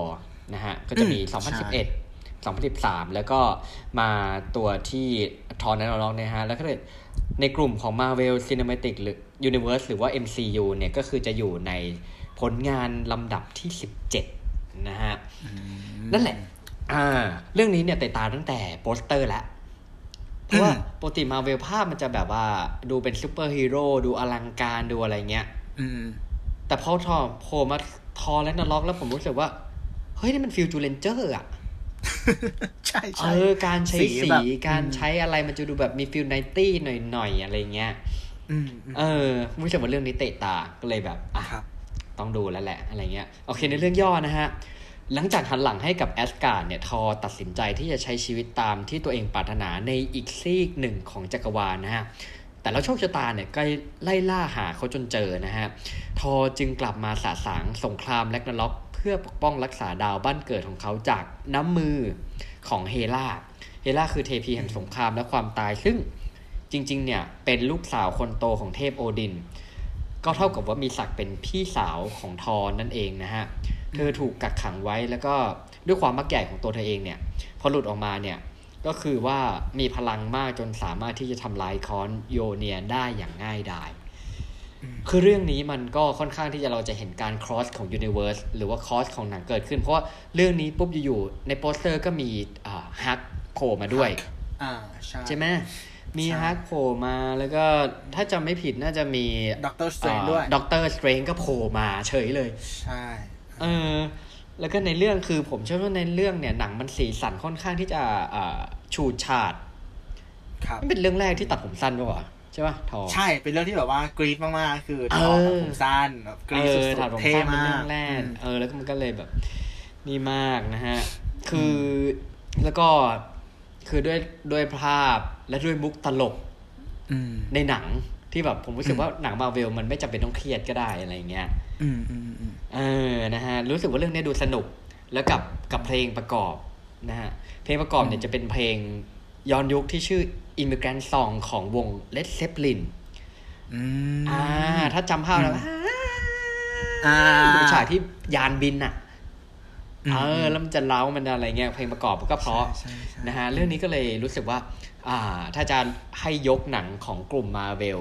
นะฮะ ก็จะมีอืม2011 2013 แล้วก็มาตัวที่ทอนั้นเราลองเนี่ยฮะ แล้วก็เลยในกลุ่มของ Marvel Cinematic หรือ Universe หรือว่า MCU เนี่ย ก็คือจะอยู่ในผลงานลำดับที่ 17 นะฮะนั่นแหละอ่าเรื่องนี้เนี่ยเตะตาตั้งแต่โปสเตอร์แล้วเพราะว่าอืมปกติมาร์เวลภาพมันจะแบบว่าดูเป็นซูเปอร์ฮีโร่ดูอลังการดูอะไรเงี้ยอืมแต่พอทอร์โผล่มาทอร์ แร็กนาร็อกแล้วผมรู้สึกว่า เฮ้ย นี่มัน feel จูเรนเจอร์อะใช่เอใช่การใช้สีสีแบบการอืมใช้อะไรมันจะดูแบบมี feel ninety หน่อยๆ อะไรเงี้ยอืมอืมเออรู้สึกว่าเรื่องนี้เตะตาก็เลยแบบอะครับ ต้องดูแล้วแหละอะไรเงี้ยโอเคในเรื่องย่อนะฮะหลังจากหันหลังให้กับแอสการ์ดเนี่ยทอตัดสินใจที่จะใช้ชีวิตตามที่ตัวเองปรารถนาในอีกซีกหนึ่งของจักรวาลนะฮะแต่แล้วโชคชะตาเนี่ยก็ไล่ล่าหาเขาจนเจอนะฮะทอจึงกลับมาสาสางสงครามแลกนาล็อกเพื่อปกป้องรักษาดาวบ้านเกิดของเขาจากน้ำมือของเฮล่าเฮล่าคือเทพีแห่งสงครามและความตายซึ่งจริงๆเนี่ยเป็นลูกสาวคนโตของเทพโอดิน ก็เท่ากับว่ามีศักดิ์เป็นพี่สาวของทอนั่นเองนะฮะ เธอถูกกักขังไว้แล้วก็ด้วยความมักใหญ่ของตัวเธอเองเนี่ย พอหลุดออกมาเนี่ย ก็คือว่ามีพลังมากจนสามารถที่จะทำลายคอนโยเนียได้อย่างง่ายดาย คือเรื่องนี้มันก็ค่อนข้างที่จะเราจะเห็นการ cross ของ universe หรือว่า cross ของหนังเกิดขึ้น เพราะว่าเรื่องนี้ปุ๊บอยู่ๆในโปสเตอร์ก็มีอ่าฮัลค์โผล่มาด้วยอ่าใช่ใช่ไหม มีใช่ฮัลค์โผล่มาแล้วก็ถ้าจำไม่ผิดน่าจะมี Doctor Strange ด้วย Doctor Strange ก็โผล่มาเฉยเลย ใช่ เออ แล้วก็ในเรื่องคือผมเชื่อว่าในเรื่องเนี่ยหนังมันสีสันค่อนข้างที่จะอ่าฉูดฉาดครับมันเป็นเรื่องแรกที่ตัดผมสั้นด้วยวะใช่ป่ะทอร์ใช่เป็นเรื่องที่แบบว่ากรี๊ดมากๆ คือเอทอร์กับผมสั้นแบบกรี๊ดสุด ๆ เท่มาก เออตัดผมสั้นเป็นเรื่องแรกอืมเออ แล้วก็มันก็เลยแบบนี่มากนะฮะ คือแล้วก็ คือด้วยด้วยภาพและด้วยมุกตลกอืมในหนังที่แบบผมรู้สึกอืมว่าหนังมาเวลมันไม่จำเป็นต้องเครียดก็ได้อะไรเงี้ยอืมอืมอืมเออนะฮะรู้สึกว่าเรื่องนี้ดูสนุก แล้วกับกับเพลงประกอบนะฮะเพลงประกอบเนี่ยจะเป็นเพลงย้อนยุคที่ชื่อ Immigrant Song ของวง Led Zeppelin อืมอ่า ถ้าจำภาพแล้วอ่าดูฉากที่ยานบินอะอืม เออแล้วมันจะเล้ามันอะไรเงี้ยเพลงประกอบมันก็เพราะใช่ใช่นะฮะเรื่องนี้ก็เลยรู้สึกว่า อ่า ถ้าจะให้ยกหนังของกลุ่มมาเวล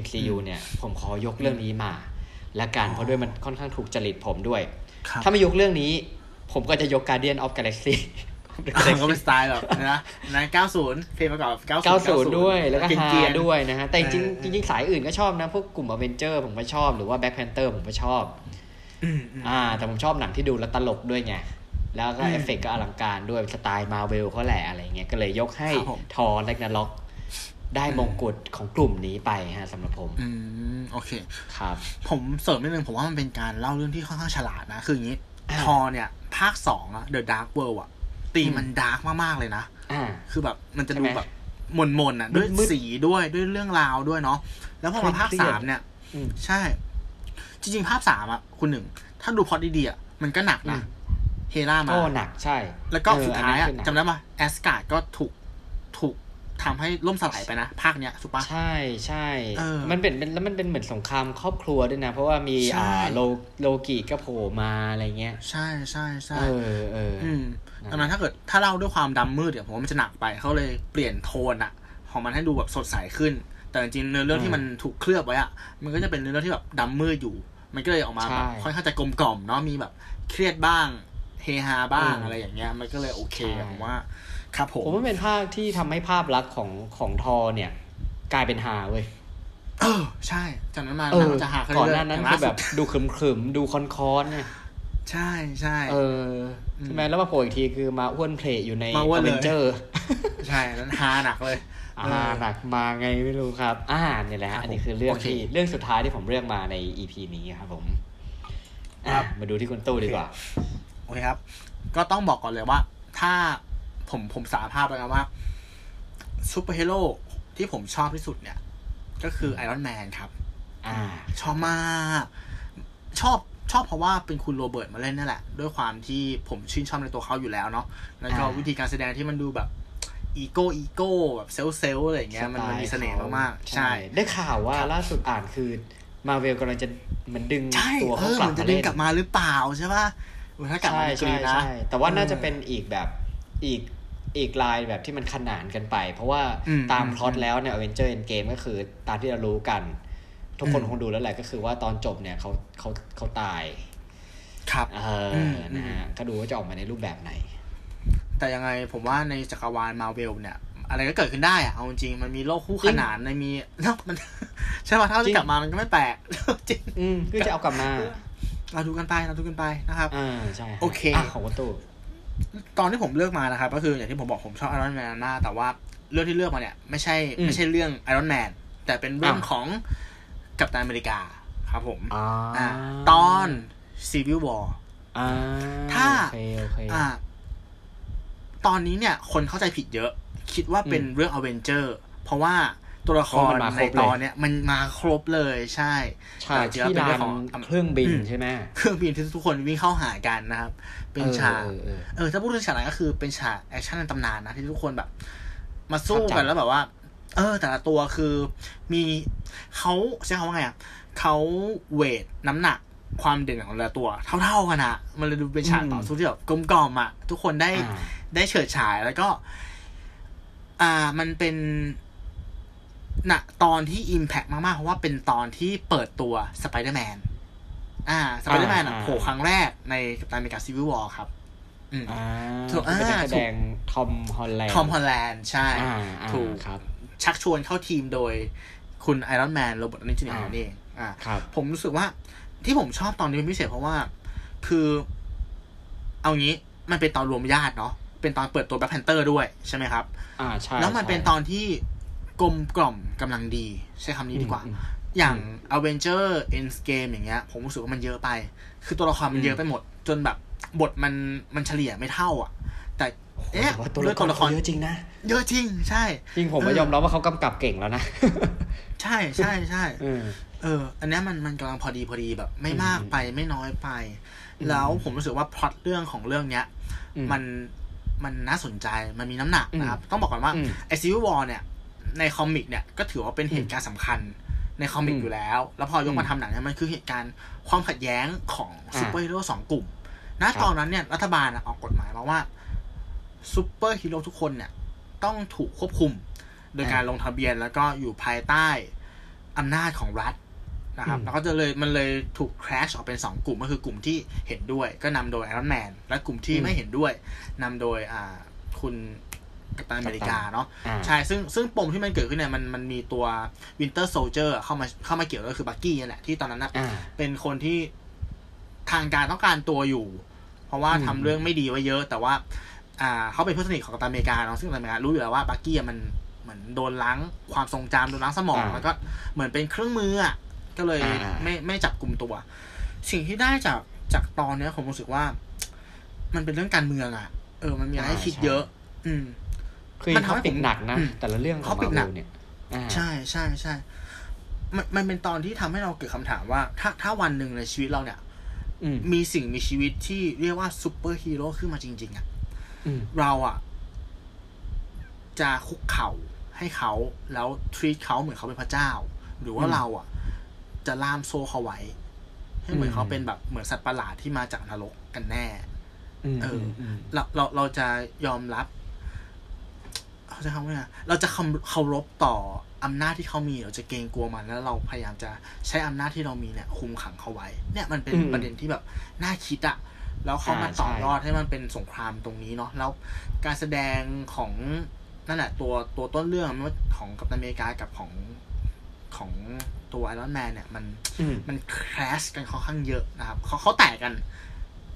MCU เนี่ย ผมขอยกเรื่องนี้มาละกันเพราะด้วยมันค่อนข้างถูกจริตผมด้วยครับถ้าไม่ยกเรื่องนี้ ผมก็จะยก Guardian of Galaxy ก็เป็นสไตล์แบบนะนะ90 เพลงประกอบ 90 90 ด้วย แล้วก็เกฮารีนๆด้วยนะฮะ แต่จริงเออๆจจริงๆสายอื่นก็ชอบนะ พวกกลุ่มอเวนเจอร์ผมก็ชอบ หรือว่า Black Panther ผมก็ชอบอืมอืม อ่า แต่ผมชอบหนังที่ดูแล้วตลกด้วยไง แล้วก็อืมเอฟเฟกต์ก็อลังการด้วยสไตล์มาร์เวลเขาแหละอะไรเงี้ย ก็เลยยกให้ครับผมทอร์แร็กนาร็อก ได้มงกุฎของกลุ่มนี้ไปฮะสำหรับผม อืม โอเค ครับ ผมเสริมนิดนึงผมว่ามันเป็นการเล่าเรื่องที่ค่อนข้างฉลาดนะ คืออย่างนี้อ่าทอร์เนี่ย ภาคสองอะ The Dark World อะตีมมัน dark มากๆเลยนะอ่าคือแบบมันจะใช่ดูไหมแบบมนมนๆอะด้วยมืดๆสีด้วยด้วยเรื่องราวด้วยเนาะ แล้วพอมาภาคเครียดสามเนี่ยอืมใช่ จริงๆภาคสามอะคุณหนึ่ง ถ้าดูพล็อดดีๆอะมันก็หนักนะอืมเฮล่ามาโอ้หนักใช่ แล้วก็เออสุดท้ายอะนนั้นคืหนักจำได้ปะแอสการ์ดก็ถูกถูกทำให้ล่มสลายไปนะ ภาคเนี้ยถูกปะใช่ใช่เออมันเป็นเป็นแล้วมันเป็นเหมือนสงครามครอบครัวด้วยนะ เพราะว่ามีใช่อ่าโลโลกิก็โผล่มาอะไรเงี้ย ใช่ใช่ใช่เออเอออืมนะดังนั้นถ้าเกิดถ้าเล่าด้วยความดำมืดเดี๋ยวผมว่ามันจะหนักไปเขาเลยเปลี่ยนโทนอะของมันให้ดูแบบสดใสขึ้น แต่จริงๆเนื้อเรื่องที่มันถูกเคลือบไว้อะมันก็จะเป็นเนื้อเรื่องที่แบบดำมืดอยู่ มันก็เลยออกมาแบบค่อนข้างจะกลมกล่อมเนาะมีแบบเครียดบ้างเฮฮาบ้างอะไรอย่างเงี้ย มันก็เลยโอเคอะผมว่าครับผมผมว่าเป็นภาคที่ทำให้ภาพลักษณ์ของของทอเนี่ย กลายเป็นฮาเว้ยเออ ใช่จากนั้นมาเออมันจะหาขึ้ก่อนเรื่หยน้าๆนั้นย่งคืล่าอแบสุบดดูขรึมขรึมๆดูคอนคอนๆเนี่ยใช่ใช่เออใช่ไหมแล้วมาโผล่อีกทีคือมาอ้วนเผละอยู่ในมาอ้วนเลยเวนเจอร์ ใช่นั้นฮาหนักเลย อ่าหนักมาไงไม่รู้ครับ อ่าเนี่ยแหละครัฮะบอันนี้คือเรื่องโอเคที่เรื่องสุดท้ายที่ผมเลือกมาใน EP นี้ครับผมอะครับมาดูที่คุณตู้ดีกว่าโอเคครับ ก็ต้องบอกก่อนเลยว่า ถ้าผมผมสารภาพแล้วนะว่าซูเปอร์ฮีโร่ที่ผมชอบที่สุดเนี่ย ก็คือไอรอนแมนครับ อ่า ชอบมากชอบชอบเพราะว่าเป็นคุณโรเบิร์ตมาเล่นนั่นแหละ ด้วยความที่ผมชื่นชอบในตัวเขาอยู่แล้วเนาะแล้วก็อ่าวิธีการแสดงที่มันดูแบบ อีโก้อีโก้แบบเซลเซลอะไรอย่างเงี้ยมันมันมีเสน่ห์มากๆใช่ ได้ข่าวว่าล่าสุดอ่านคือมาเวลกำลังจะเหมือนดึงใช่ตัวเอเขาอกลัมับนจะมาดึเล่งนกลับมาหรือเปล่าใช่ป่ะเออถ้ากลับใช่มาในกรีใช่นะใช่แต่ว่าน่าจะออเป็นอีกแบบอีกอีกลายแบบที่มันขนานกันไป เพราะว่าอืมตามอืมพล็อตแล้วเนี่ย Avenger Endgame ก็คือตามที่เรารู้กัน ทุกคนอืมคงดูแล้วแหละก็คือว่าตอนจบเนี่ยเขาเขาเขาตาย ครับเอออือมนะฮะก็ดูว่าจะออกมาในรูปแบบไหน แต่ยังไงผมว่าในจักรวาลมาเวลเนี่ย อะไรก็เกิดขึ้นได้อะเอาจริงๆมันมีโลกคู่จริขงนานในมีเนาะมันใช่ป่ะถ้าเขาจริจะงกลับมามันก็ไม่แปลกจริงอืมคือจะเอากลับมาเราดูกันไปเราดูกันไปนะครับอ่าใช่ฮะโอเคอะของวัตถุตอนที่ผมเลือกมานะครับก็คืออย่างที่ผมบอกผมชอบไอรอนแมนมากแต่ว่าเรื่องที่เลือกมาเนี่ย ไม่ใช่ไม่ใช่เรื่องไอรอนแมนแต่เป็นเรื่องของกัปตันอเมริกาครับผมอ่าอ่าตอน Civil War อ่าถ้าโอเคโอเคอ่า ตอนนี้เนี่ยคนเข้าใจผิดเยอะ คิดว่าเป็นอืมเรื่องอเวนเจอร์เพราะว่าตัวละคเพราะรมันมาครในบเลยตอนเนี้ยมันมาครบเลยใช่ใช่แต่จริงๆที่เป็นลาเรื่อนงของเครื่องบินอืมใช่ไหมเครื่องบินที่ทุกคนวิ่งเข้าหากันนะครับ เป็นฉากเออเออเออเออถ้าพูดถึงฉากนั้นก็คือเป็นฉากแอคชั่นในตำนานนะที่ทุกคนแบบ มาสู้ประทับใจกันแล้วแบบว่า เออ แต่ละตัวคือมีเขาใช้คำว่าไงอะเขาเวทน้ำหนักความเด่นของแต่ละตัว เท่าๆกันอะมันเลยดูเป็นฉากต่อสู้ที่แบบกลมกล่อมอะทุกคนได้อ่า ได้เฉิดฉายแล้วก็ อ่ามันเป็นณตอนที่อิมแพ t มากๆ เพราะว่าเป็นตอนที่เปิดตัวสไปเดอร์แมนอ่าสไปเดอร์แมนอ่าโผล่ครั้งแรกในกัปตันอเมริกา Civil War ครับอืมอ่าถูกเป็นนักอ่าแสดงทอมฮอลแลนด์ทอมฮอลแลนด์ใช่อ่าอ่าถูกครับ ชักชวนเข้าทีมโดยคุณไอรอนแมนโรเบิร์ตดาวนีย์จูเนียร์อ่านั่นเองอ่าครับผมรู้สึกว่าที่ผมชอบตอนนี้เป็นพิเศษเพราะว่า คือ เอางี้มันเป็นตอนรวมญาติเนาะ เป็นตอนเปิดตัวแบล็คแพนเธอร์ด้วยใช่ไหมครับ อ่าใช่แล้วมันเป็นใช่ตอนที่กลมกล่อมกำลังดี ใช้คำนี้ดีกว่าอืมอย่าง Avenger Endgame อย่างเงี้ย ผมรู้สึกว่ามันเยอะไป คือตัวละครมันอืมเยอะไปหมด จนแบบบทมันมันเฉลี่ยไม่เท่า อะ แต่โอ้โหเอ๊ะแต่ว่าตัวด้วยละคตัวรละครเยอะจริงนะ เยอะจริง ใช่จริงผมเอก็อยอมรับว่าเขากำกับเก่งแล้วนะ ใช่ใช่ใช่เออเอออันเนี้ยมันมันกำลังพอดีพอดีแบบ ไม่มากอืมไปไม่น้อยไปอืมแล้วผมรู้สึกว่าพล็อตเรื่องของเรื่องเนี้ยอืมัน มันน่าสนใจมันมีน้ำหนักนะครับ ต้องบอกก่อนว่าอืมไอ้ Civil War เนี่ย ใน comic เนี่ยก็ถือว่าเป็นเหตุการณ์สำคัญใน comic อืมอยู่แล้ว แล้วพอยกมาอืมทำหนังเนี่ยมันคือเหตุการณ์ความขัดแย้งของอ่าซูเปอร์ฮีโร่สองกลุ่มนะครับตอนนั้นเนี่ยรัฐบาลอะออกกฎหมายมาว่าซูเปอร์ฮีโร่ทุกคนเนี่ย ต้องถูกควบคุม โดยการลงทะเบียนแล้วก็อยู่ภายใต้อำนาจของรัฐ นะครับอืมแล้วก็จะเลยมันเลยถูก clash ออกเป็นสองกลุ่มก็คือกลุ่มที่เห็นด้วยก็นำโดยไอรอนแมนและกลุ่มที่ไม่เห็นด้วยนำโดยอ่าคุณกัปตันอเมริกาเนาะอ่าใช่ซึ่งซึ่งปมที่มันเกิดขึ้นเนี่ยมันมันมีตัว Winter Soldier เข้ามาเข้ามาเกี่ยวก็คือบักกี้นั่นแหละที่ตอนนั้นนะอ่าเป็นคนที่ทางการต้องการตัวอยู่ เพราะว่าอืมทำเรื่องไม่ดีไว้เยอะ แต่ว่า อ่าเขาเป็นเพื่อนสนิทของกัปตันอเมริกาเนาะซึ่งกัปตันอเมริการู้อยู่แล้วว่าบักกี้อะมันเหมือนโดนล้างความทรงจำโดนล้างสมองอ่าแล้วก็เหมือนเป็นเครื่องมืออะ ก็เลยอ่าไม่ไม่จับกลุ่มตัว สิ่งที่ได้จากจากตอนเนี้ยผมรู้สึกว่า มันเป็นเรื่องการเมืองอะ เออ มันมีอะไรให้คิดเยอะ อืม คือมันทำเขาให้ปิดผมหนักนะอืมแต่ละเรื่องของเขาปิมาดหนัเวกลเนี่ยอ่าใช่ใช่ใช่มันมันเป็นตอนที่ทำให้เราเกิดคำถามว่า ถ้าถ้าวันหนึ่งในชีวิตเราเนี่ยอืมมีสิ่งมีชีวิตที่เรียกว่าซูเปอร์ฮีโร่ขึ้นมาจริง ๆอะ่ะอืมเราอะ่ะ จะคุกเข่าให้เขาแล้วทรีตเขาเหมือนเขาเป็นพระเจ้า หรือว่าอืมเราอะ่ะ จะล่ามโซ่เขาไว้ ให้เหมือนอืมเขาเป็นแบบเหมือนสัตว์ประหลาดที่มาจากนรกกันแน่อืมเอออืมเราเราเราจะยอมรับเขาจะคำว่าไงเราจะเคารเคารพต่ออำนาจที่เขามีเราจะเกรงกลัวมันแล้วเราพยายามจะใช้อำนาจที่เรามีเนี่ยคุมขังเขาไว้ เนี่ยมันเป็นอืมประเด็นที่แบบน่าคิดอะแล้วเขามาอ่าต่อใช่ยอดให้มันเป็นสงครามตรงนี้เนาะแล้วการแสดงของนั่นแหละตัวตัวต้นเรื่องไม่ว่าของกัปตันอเมริกากับของ ของตัวไอรอนแมนเนี่ยมันอืมมัน clash กันค่อนข้างเยอะนะครับเขาเขาแตกกัน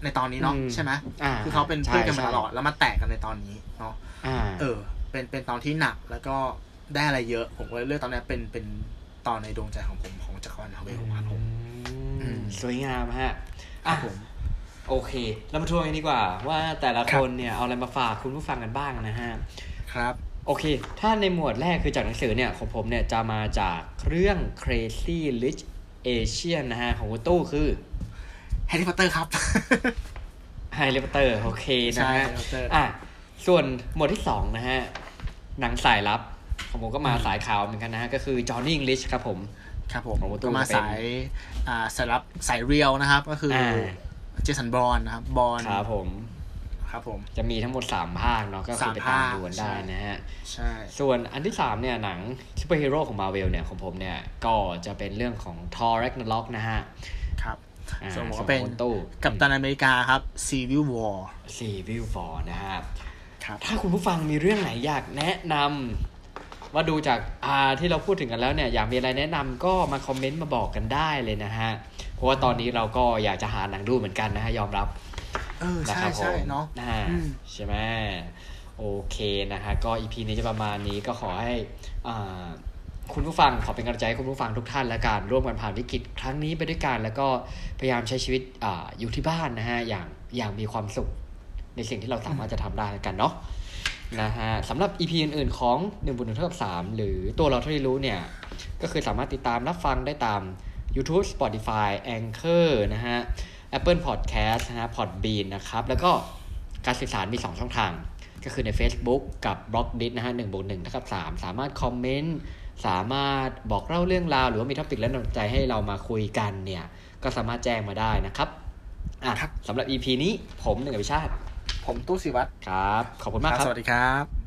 ในตอนนี้เนาะอืมใช่ไหมอ่าคือเขาเป็นเพื่อนกันมาใช่ตลอดแล้วมาแตกกันในตอนนี้เนาะอ่าเออ เป็นเป็นตอนที่หนักแล้วก็ได้อะไรเยอะ ผมก็เลยเลือกตอนนี้เป็นเป็นตอนในดวงใจของผมของจักรวาลมาเวลครับผมอืมสวยงามฮะครัอะบผมโอเค เรามาทวนกันดีกว่า ว่าแต่ละครัคบนเนี่ยเอาอะไรมาฝากคุณผู้ฟังกันบ้างนะฮะ ครับ โอเค ถ้าในหมวดแรกคือจากหนังสือเนี่ย ของผมเนี่ย จะมาจากเรื่อง Crazy Rich Asian นะฮะ ของคุณตู้คือแฮร์รี่พอตเตอร์ครับ Harry Potter โอเคนะใช่ฮะ Harry Potter อะส่วนหมวดที่สองนะฮะ หนังสายลับ ของผมก็มาอืมสายขาวเหมือนกันนะฮะ ก็คือ Johnny English ครับผม ครับผมของประตูก็มาจะเป็นสายอ่าสายรับสายเรียวนะครับ ก็คืออาเจสันบอลนะครับบอลครับผม ครับผมจะมีทั้งหมดสามภาคเนาะก็คือไปตามสามภาคดูกันได้ใช่นะฮะใช่ส่วนอันที่สามเนี่ยหนังซูเปอร์ฮีโร่ของมาเวลเนี่ยของผมเนี่ย ก็จะเป็นเรื่องของ Thor Ragnarok นะฮะครับอ่าส่วนผมก็เป็นส่วนของตู้กัปตันอเมริกาครับ Civil War ซีวิวฟอร์นะฮะครับถ้าคุณผู้ฟังมีเรื่องไหนอยากแนะนำว่าดูจากอ่าที่เราพูดถึงกันแล้วเนี่ย อยากมีอะไรแนะนำก็มาคอมเมนต์มาบอกกันได้เลยนะฮะ เพราะว่าตอนนี้เราก็อยากจะหาหนังดูเหมือนกันนะฮะยอมรับ เออนะใช่ครับผมใช่เนาะอ่าอืมใช่ไหมโอเคนะฮะก็อีพีนี้จะประมาณนี้ก็ขอให้อ่าคุณผู้ฟังขอเป็นกำลังใจให้คุณผู้ฟังทุกท่านและการร่วมกันผ่านวิกฤตครั้งนี้ไปด้วยกัน แล้วก็พยายามใช้ชีวิตอาอยู่ที่บ้านนะฮะอย่างอย่างมีความสุขในสิ่งที่เราสามารถจะทำได้กันเนาะนะฮะสำหรับ EP อื่นๆของ1นึ่งบนหนึ่งเท่ากับสามหรือตัวเราเท่าที่รู้เนี่ย ก็คือสามารถติดตามรับฟังได้ตาม YouTube Spotify Anchor นะฮะ Apple Podcast นะฮะ Podbean นะครับ แล้วก็การสื่อสารมี 2 ช่องทาง ก็คือใน Facebook กับ b l o g d i t นะฮะ1บวก1เท่ากับ3สามารถคอมเมนต์สามารถบอกเล่าเรื่องราว หรือว่ามีท็อปิกและน่าสนใจให้เรามาคุยกันเนี่ย ก็สามารถแจ้งมาได้นะครับอะครับสำหรับ EP นี้ผมหนึ่งอภิชาติ ผมตู้สิวัตรครับ ขอบคุณมากครับครับสวัสดีครับ